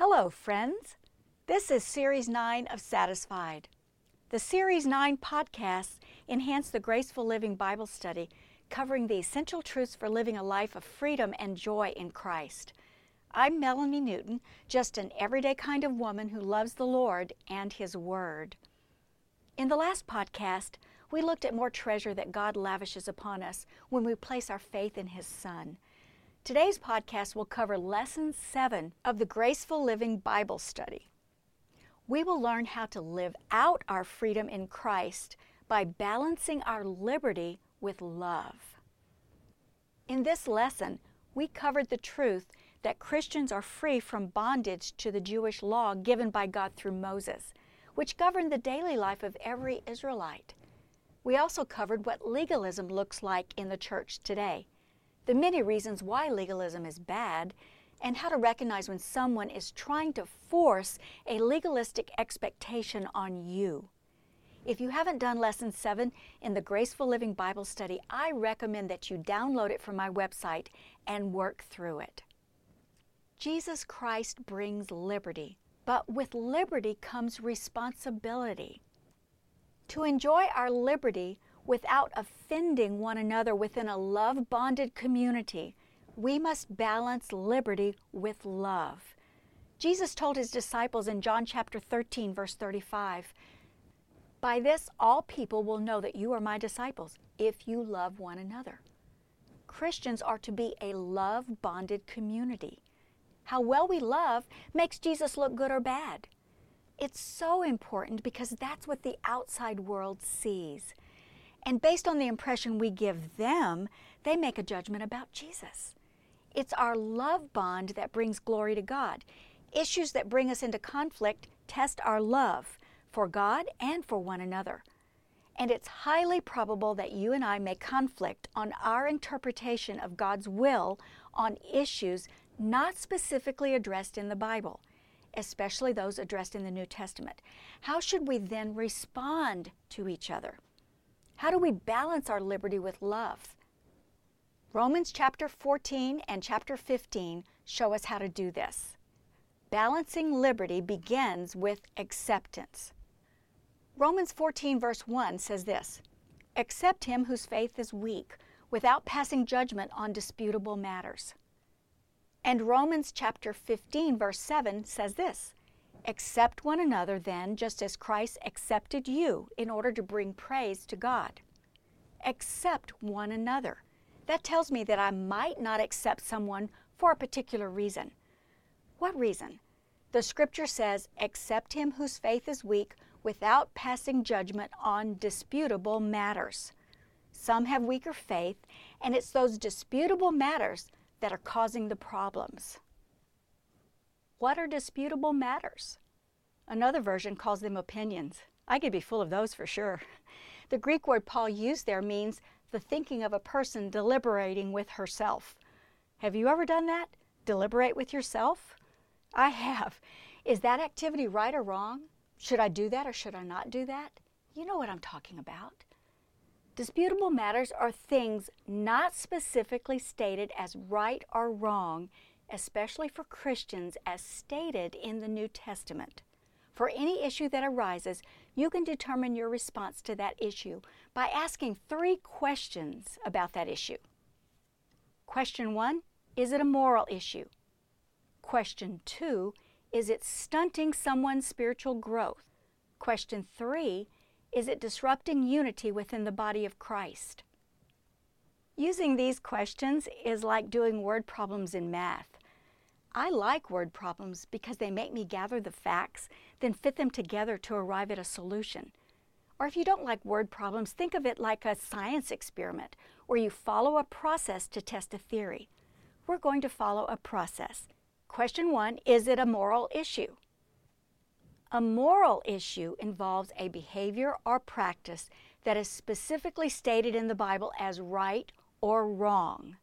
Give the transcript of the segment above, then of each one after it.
Hello, friends. This is Series 9 of Satisfied. The Series 9 podcasts enhance the graceful living Bible study, covering the essential truths for living a life of freedom and joy in Christ. I'm Melanie Newton, just an everyday kind of woman who loves the Lord and His Word. In the last podcast, we looked at more treasure that God lavishes upon us when we place our faith in His Son. Today's podcast will cover Lesson 7 of the Graceful Living Bible Study. We will learn how to live out our freedom in Christ by balancing our liberty with love. In this lesson, we covered the truth that Christians are free from bondage to the Jewish law given by God through Moses, which governed the daily life of every Israelite. We also covered what legalism looks like in the church today, the many reasons why legalism is bad, and how to recognize when someone is trying to force a legalistic expectation on you. If you haven't done Lesson 7 in the Graceful Living Bible Study, I recommend that you download it from my website and work through it. Jesus Christ brings liberty, but with liberty comes responsibility. To enjoy our liberty without offending one another within a love bonded community, we must balance liberty with love. Jesus told his disciples in John chapter 13, verse 35, By this all people will know that you are my disciples, if you love one another. Christians are to be a love bonded community. How well we love makes Jesus look good or bad. It's so important because that's what the outside world sees. And based on the impression we give them, they make a judgment about Jesus. It's our love bond that brings glory to God. Issues that bring us into conflict test our love for God and for one another. And it's highly probable that you and I may conflict on our interpretation of God's will on issues not specifically addressed in the Bible especially those addressed in the New Testament. How should we then respond to each other? How do we balance our liberty with love? Romans chapter 14 and chapter 15 show us how to do this. Balancing liberty begins with acceptance. Romans 14, verse 1 says this Accept him whose faith is weak, without passing judgment on disputable matters. And Romans chapter 15, verse 7 says this Accept one another then, just as Christ accepted you, in order to bring praise to God. Accept one another. That tells me that I might not accept someone for a particular reason. What reason? The scripture says, Accept him whose faith is weak without passing judgment on disputable matters. Some have weaker faith, and it's those disputable matters that are causing the problems. What are disputable matters? Another version calls them opinions. I could be full of those for sure. The Greek word Paul used there means the thinking of a person deliberating with herself. Have you ever done that? Deliberate with yourself? I have. Is that activity right or wrong? Should I do that or should I not do that? You know what I'm talking about. Disputable matters are things not specifically stated as right or wrong, especially for Christians as stated in the New Testament. For any issue that arises, you can determine your response to that issue by asking three questions about that issue. Question one Is it a moral issue? Question two Is it stunting someone's spiritual growth? Question three is it disrupting unity within the body of Christ? Using these questions is like doing word problems in math. I like word problems because they make me gather the facts, then fit them together to arrive at a solution. Or if you don't like word problems, think of it like a science experiment where you follow a process to test a theory. We're going to follow a process. Question one Is it a moral issue? A moral issue involves a behavior or practice that is specifically stated in the Bible as right or wrong.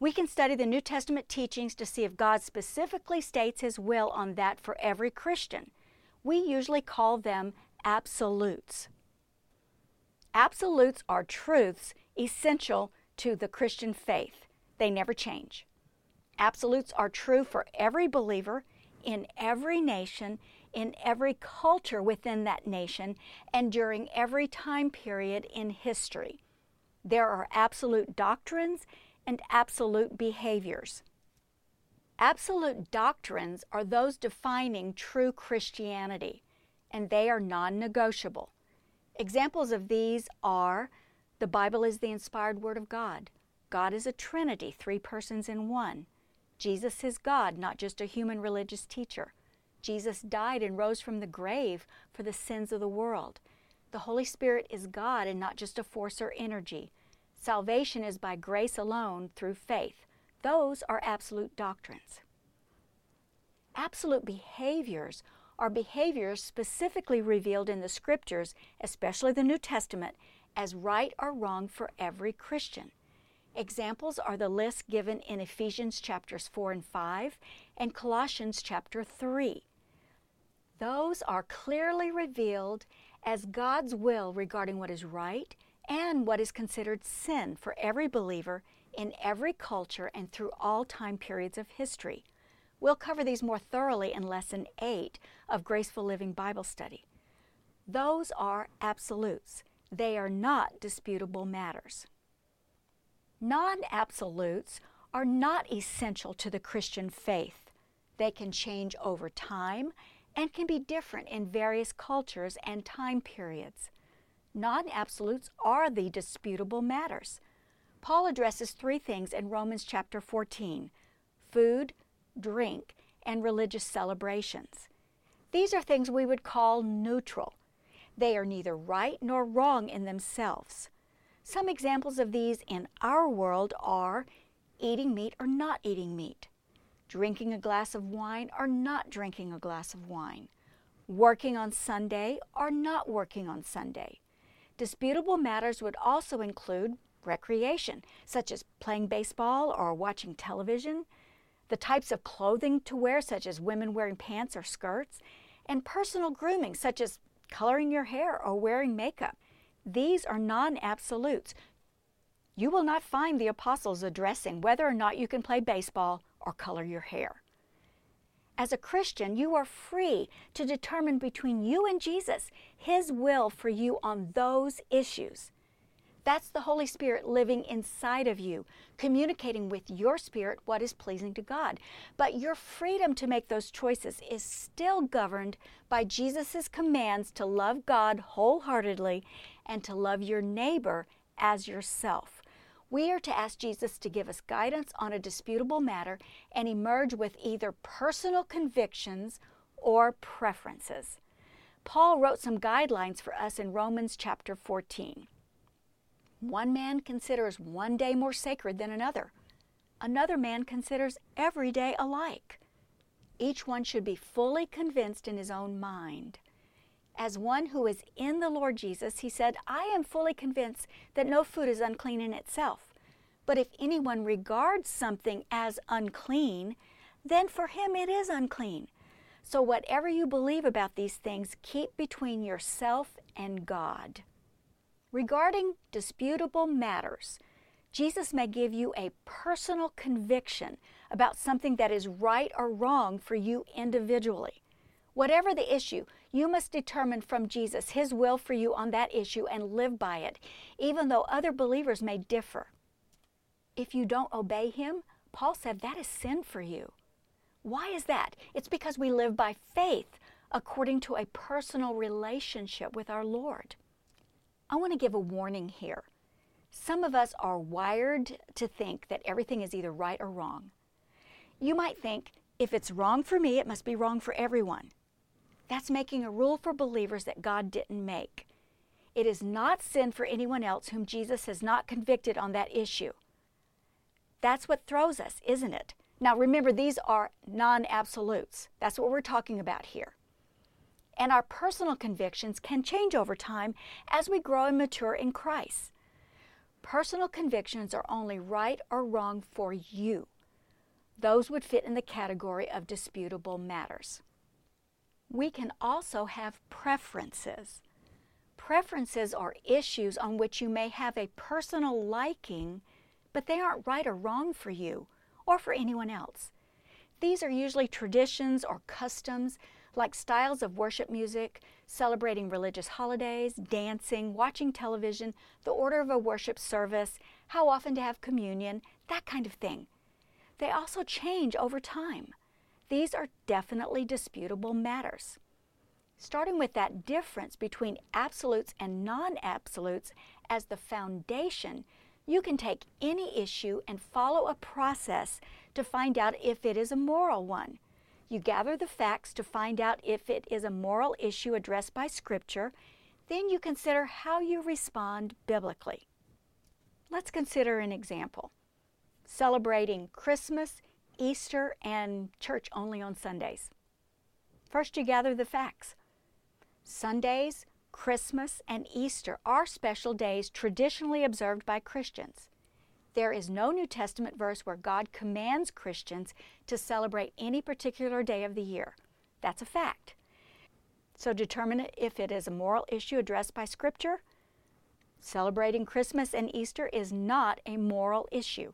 We can study the New Testament teachings to see if God specifically states His will on that for every Christian. We usually call them absolutes. Absolutes are truths essential to the Christian faith, they never change. Absolutes are true for every believer in every nation, in every culture within that nation, and during every time period in history. There are absolute doctrines and absolute behaviors. Absolute doctrines are those defining true Christianity, and they are non negotiable. Examples of these are the Bible is the inspired Word of God, God is a Trinity, three persons in one. Jesus is God, not just a human religious teacher. Jesus died and rose from the grave for the sins of the world. The Holy Spirit is God and not just a force or energy. Salvation is by grace alone through faith. Those are absolute doctrines. Absolute behaviors are behaviors specifically revealed in the Scriptures, especially the New Testament, as right or wrong for every Christian. Examples are the list given in Ephesians chapters 4 and 5 and Colossians chapter 3. Those are clearly revealed as God's will regarding what is right and what is considered sin for every believer in every culture and through all time periods of history. We'll cover these more thoroughly in Lesson 8 of Graceful Living Bible Study. Those are absolutes, they are not disputable matters. Non absolutes are not essential to the Christian faith. They can change over time and can be different in various cultures and time periods. Non absolutes are the disputable matters. Paul addresses three things in Romans chapter 14 food, drink, and religious celebrations. These are things we would call neutral. They are neither right nor wrong in themselves. Some examples of these in our world are eating meat or not eating meat, drinking a glass of wine or not drinking a glass of wine, working on Sunday or not working on Sunday, Disputable matters would also include recreation, such as playing baseball or watching television, the types of clothing to wear, such as women wearing pants or skirts, and personal grooming, such as coloring your hair or wearing makeup. These are non absolutes. You will not find the apostles addressing whether or not you can play baseball or color your hair. As a Christian, you are free to determine between you and Jesus His will for you on those issues. That's the Holy Spirit living inside of you, communicating with your spirit what is pleasing to God. But your freedom to make those choices is still governed by Jesus' commands to love God wholeheartedly and to love your neighbor as yourself. We are to ask Jesus to give us guidance on a disputable matter and emerge with either personal convictions or preferences. Paul wrote some guidelines for us in Romans chapter 14. One man considers one day more sacred than another. Another man considers every day alike. Each one should be fully convinced in his own mind. As one who is in the Lord Jesus, he said, I am fully convinced that no food is unclean in itself. But if anyone regards something as unclean, then for him it is unclean. So whatever you believe about these things, keep between yourself and God. Regarding disputable matters, Jesus may give you a personal conviction about something that is right or wrong for you individually. Whatever the issue, you must determine from Jesus His will for you on that issue and live by it, even though other believers may differ. If you don't obey Him, Paul said that is sin for you. Why is that? It's because we live by faith according to a personal relationship with our Lord. I want to give a warning here. Some of us are wired to think that everything is either right or wrong. You might think, if it's wrong for me, it must be wrong for everyone. That's making a rule for believers that God didn't make. It is not sin for anyone else whom Jesus has not convicted on that issue. That's what throws us, isn't it? Now remember, these are non absolutes. That's what we're talking about here. And our personal convictions can change over time as we grow and mature in Christ. Personal convictions are only right or wrong for you. Those would fit in the category of disputable matters. We can also have preferences. Preferences are issues on which you may have a personal liking, but they aren't right or wrong for you or for anyone else. These are usually traditions or customs like styles of worship music, celebrating religious holidays, dancing, watching television, the order of a worship service, how often to have communion, that kind of thing. They also change over time. These are definitely disputable matters. Starting with that difference between absolutes and non absolutes as the foundation, you can take any issue and follow a process to find out if it is a moral one. You gather the facts to find out if it is a moral issue addressed by Scripture. Then you consider how you respond biblically. Let's consider an example celebrating Christmas, Easter, and church only on Sundays. First, you gather the facts. Sundays, Christmas, and Easter are special days traditionally observed by Christians. There is no New Testament verse where God commands Christians to celebrate any particular day of the year. That's a fact. So determine if it is a moral issue addressed by Scripture. Celebrating Christmas and Easter is not a moral issue.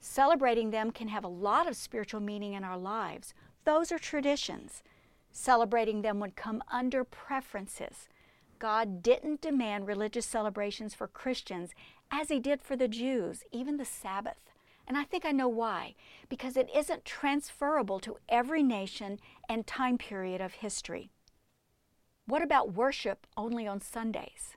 Celebrating them can have a lot of spiritual meaning in our lives. Those are traditions. Celebrating them would come under preferences. God didn't demand religious celebrations for Christians as he did for the Jews, even the Sabbath. And I think I know why. Because it isn't transferable to every nation and time period of history. What about worship only on Sundays?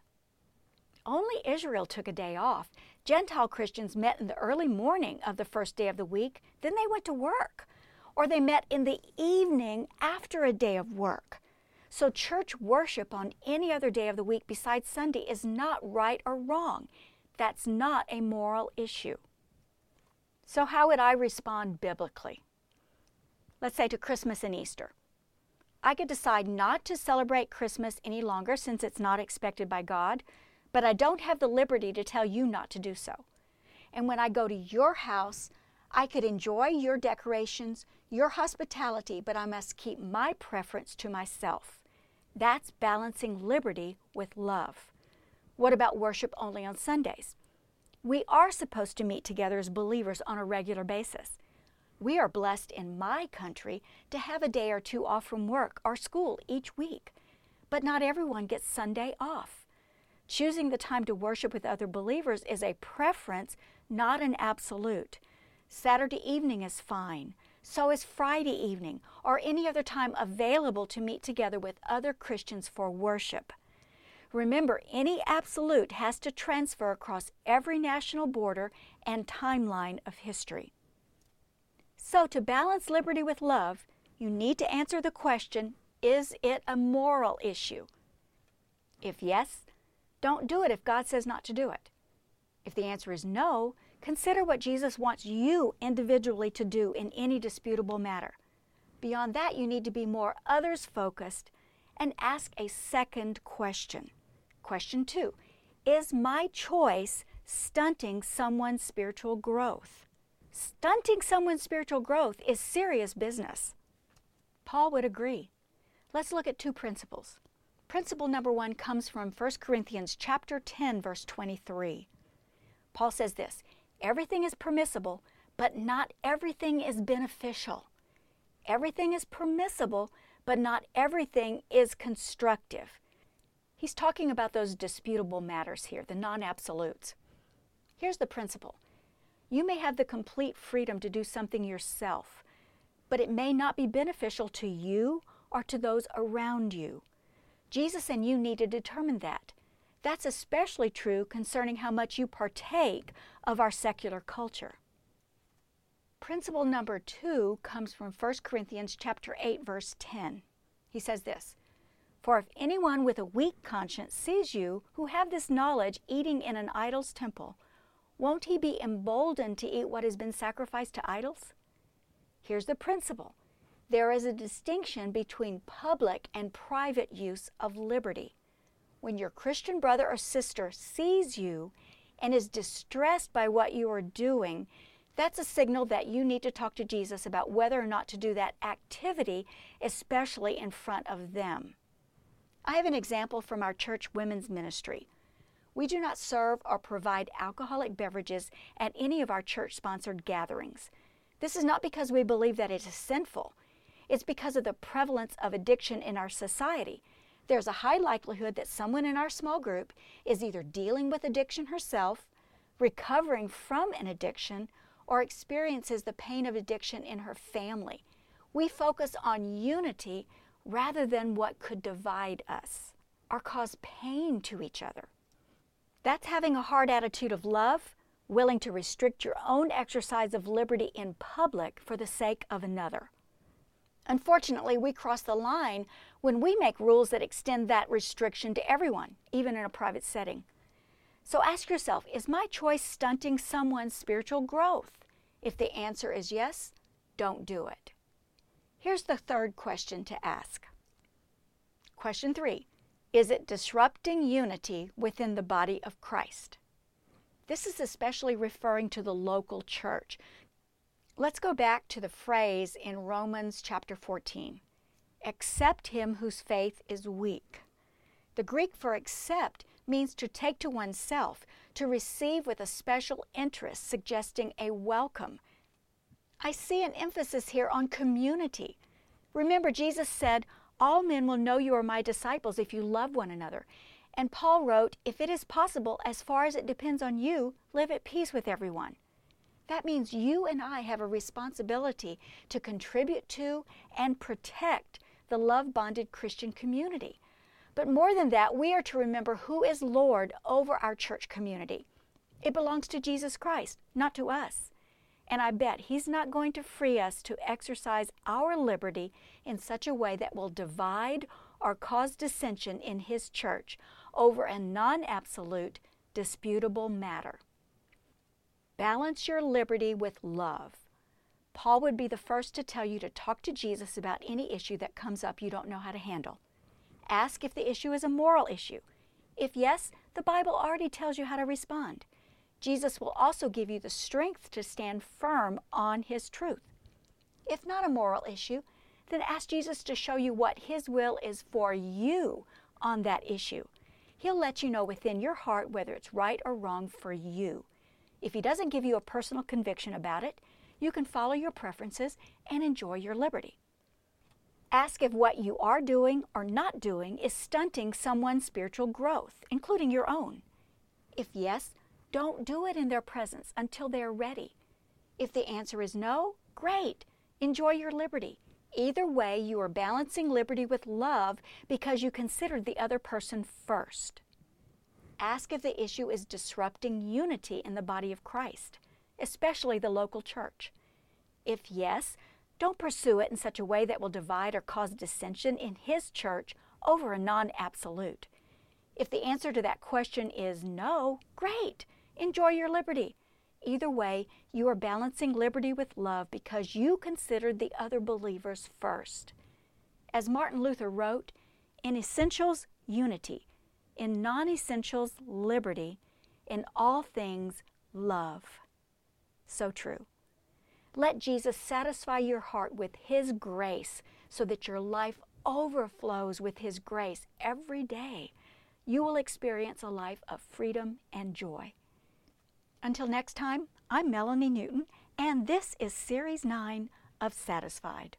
Only Israel took a day off. Gentile Christians met in the early morning of the first day of the week, then they went to work. Or they met in the evening after a day of work. So, church worship on any other day of the week besides Sunday is not right or wrong. That's not a moral issue. So, how would I respond biblically? Let's say to Christmas and Easter. I could decide not to celebrate Christmas any longer since it's not expected by God, but I don't have the liberty to tell you not to do so. And when I go to your house, I could enjoy your decorations, your hospitality, but I must keep my preference to myself. That's balancing liberty with love. What about worship only on Sundays? We are supposed to meet together as believers on a regular basis. We are blessed in my country to have a day or two off from work or school each week, but not everyone gets Sunday off. Choosing the time to worship with other believers is a preference, not an absolute. Saturday evening is fine. So is Friday evening or any other time available to meet together with other Christians for worship. Remember, any absolute has to transfer across every national border and timeline of history. So, to balance liberty with love, you need to answer the question is it a moral issue? If yes, don't do it if God says not to do it. If the answer is no, consider what Jesus wants you individually to do in any disputable matter. Beyond that, you need to be more others focused and ask a second question. Question two Is my choice stunting someone's spiritual growth? Stunting someone's spiritual growth is serious business. Paul would agree. Let's look at two principles. Principle number one comes from 1 Corinthians chapter 10, verse 23. Paul says this everything is permissible, but not everything is beneficial. Everything is permissible, but not everything is constructive. He's talking about those disputable matters here, the non absolutes. Here's the principle you may have the complete freedom to do something yourself, but it may not be beneficial to you or to those around you. Jesus and you need to determine that. That's especially true concerning how much you partake of our secular culture. Principle number two comes from 1 Corinthians chapter 8, verse 10. He says this For if anyone with a weak conscience sees you who have this knowledge eating in an idol's temple, won't he be emboldened to eat what has been sacrificed to idols? Here's the principle there is a distinction between public and private use of liberty. When your Christian brother or sister sees you and is distressed by what you are doing, that's a signal that you need to talk to Jesus about whether or not to do that activity, especially in front of them. I have an example from our church women's ministry. We do not serve or provide alcoholic beverages at any of our church sponsored gatherings. This is not because we believe that it is sinful. It's because of the prevalence of addiction in our society. There's a high likelihood that someone in our small group is either dealing with addiction herself, recovering from an addiction, or experiences the pain of addiction in her family. We focus on unity rather than what could divide us or cause pain to each other. That's having a hard attitude of love, willing to restrict your own exercise of liberty in public for the sake of another. Unfortunately, we cross the line when we make rules that extend that restriction to everyone, even in a private setting. So ask yourself is my choice stunting someone's spiritual growth? If the answer is yes, don't do it. Here's the third question to ask. Question three Is it disrupting unity within the body of Christ? This is especially referring to the local church. Let's go back to the phrase in Romans chapter 14 Accept him whose faith is weak. The Greek for accept means to take to oneself, to receive with a special interest, suggesting a welcome. I see an emphasis here on community. Remember, Jesus said, All men will know you are my disciples if you love one another. And Paul wrote, If it is possible, as far as it depends on you, live at peace with everyone. That means you and I have a responsibility to contribute to and protect the love bonded Christian community. But more than that, we are to remember who is Lord over our church community. It belongs to Jesus Christ, not to us. And I bet He's not going to free us to exercise our liberty in such a way that will divide or cause dissension in His church over a non absolute, disputable matter. Balance your liberty with love. Paul would be the first to tell you to talk to Jesus about any issue that comes up you don't know how to handle. Ask if the issue is a moral issue. If yes, the Bible already tells you how to respond. Jesus will also give you the strength to stand firm on His truth. If not a moral issue, then ask Jesus to show you what His will is for you on that issue. He'll let you know within your heart whether it's right or wrong for you. If He doesn't give you a personal conviction about it, you can follow your preferences and enjoy your liberty. Ask if what you are doing or not doing is stunting someone's spiritual growth, including your own. If yes, don't do it in their presence until they are ready. If the answer is no, great. Enjoy your liberty. Either way, you are balancing liberty with love because you considered the other person first. Ask if the issue is disrupting unity in the body of Christ, especially the local church. If yes, don't pursue it in such a way that will divide or cause dissension in His church over a non absolute. If the answer to that question is no, great. Enjoy your liberty. Either way, you are balancing liberty with love because you considered the other believers first. As Martin Luther wrote, in essentials, unity. In non essentials, liberty. In all things, love. So true. Let Jesus satisfy your heart with His grace so that your life overflows with His grace every day. You will experience a life of freedom and joy. Until next time, I'm Melanie Newton, and this is Series 9 of Satisfied.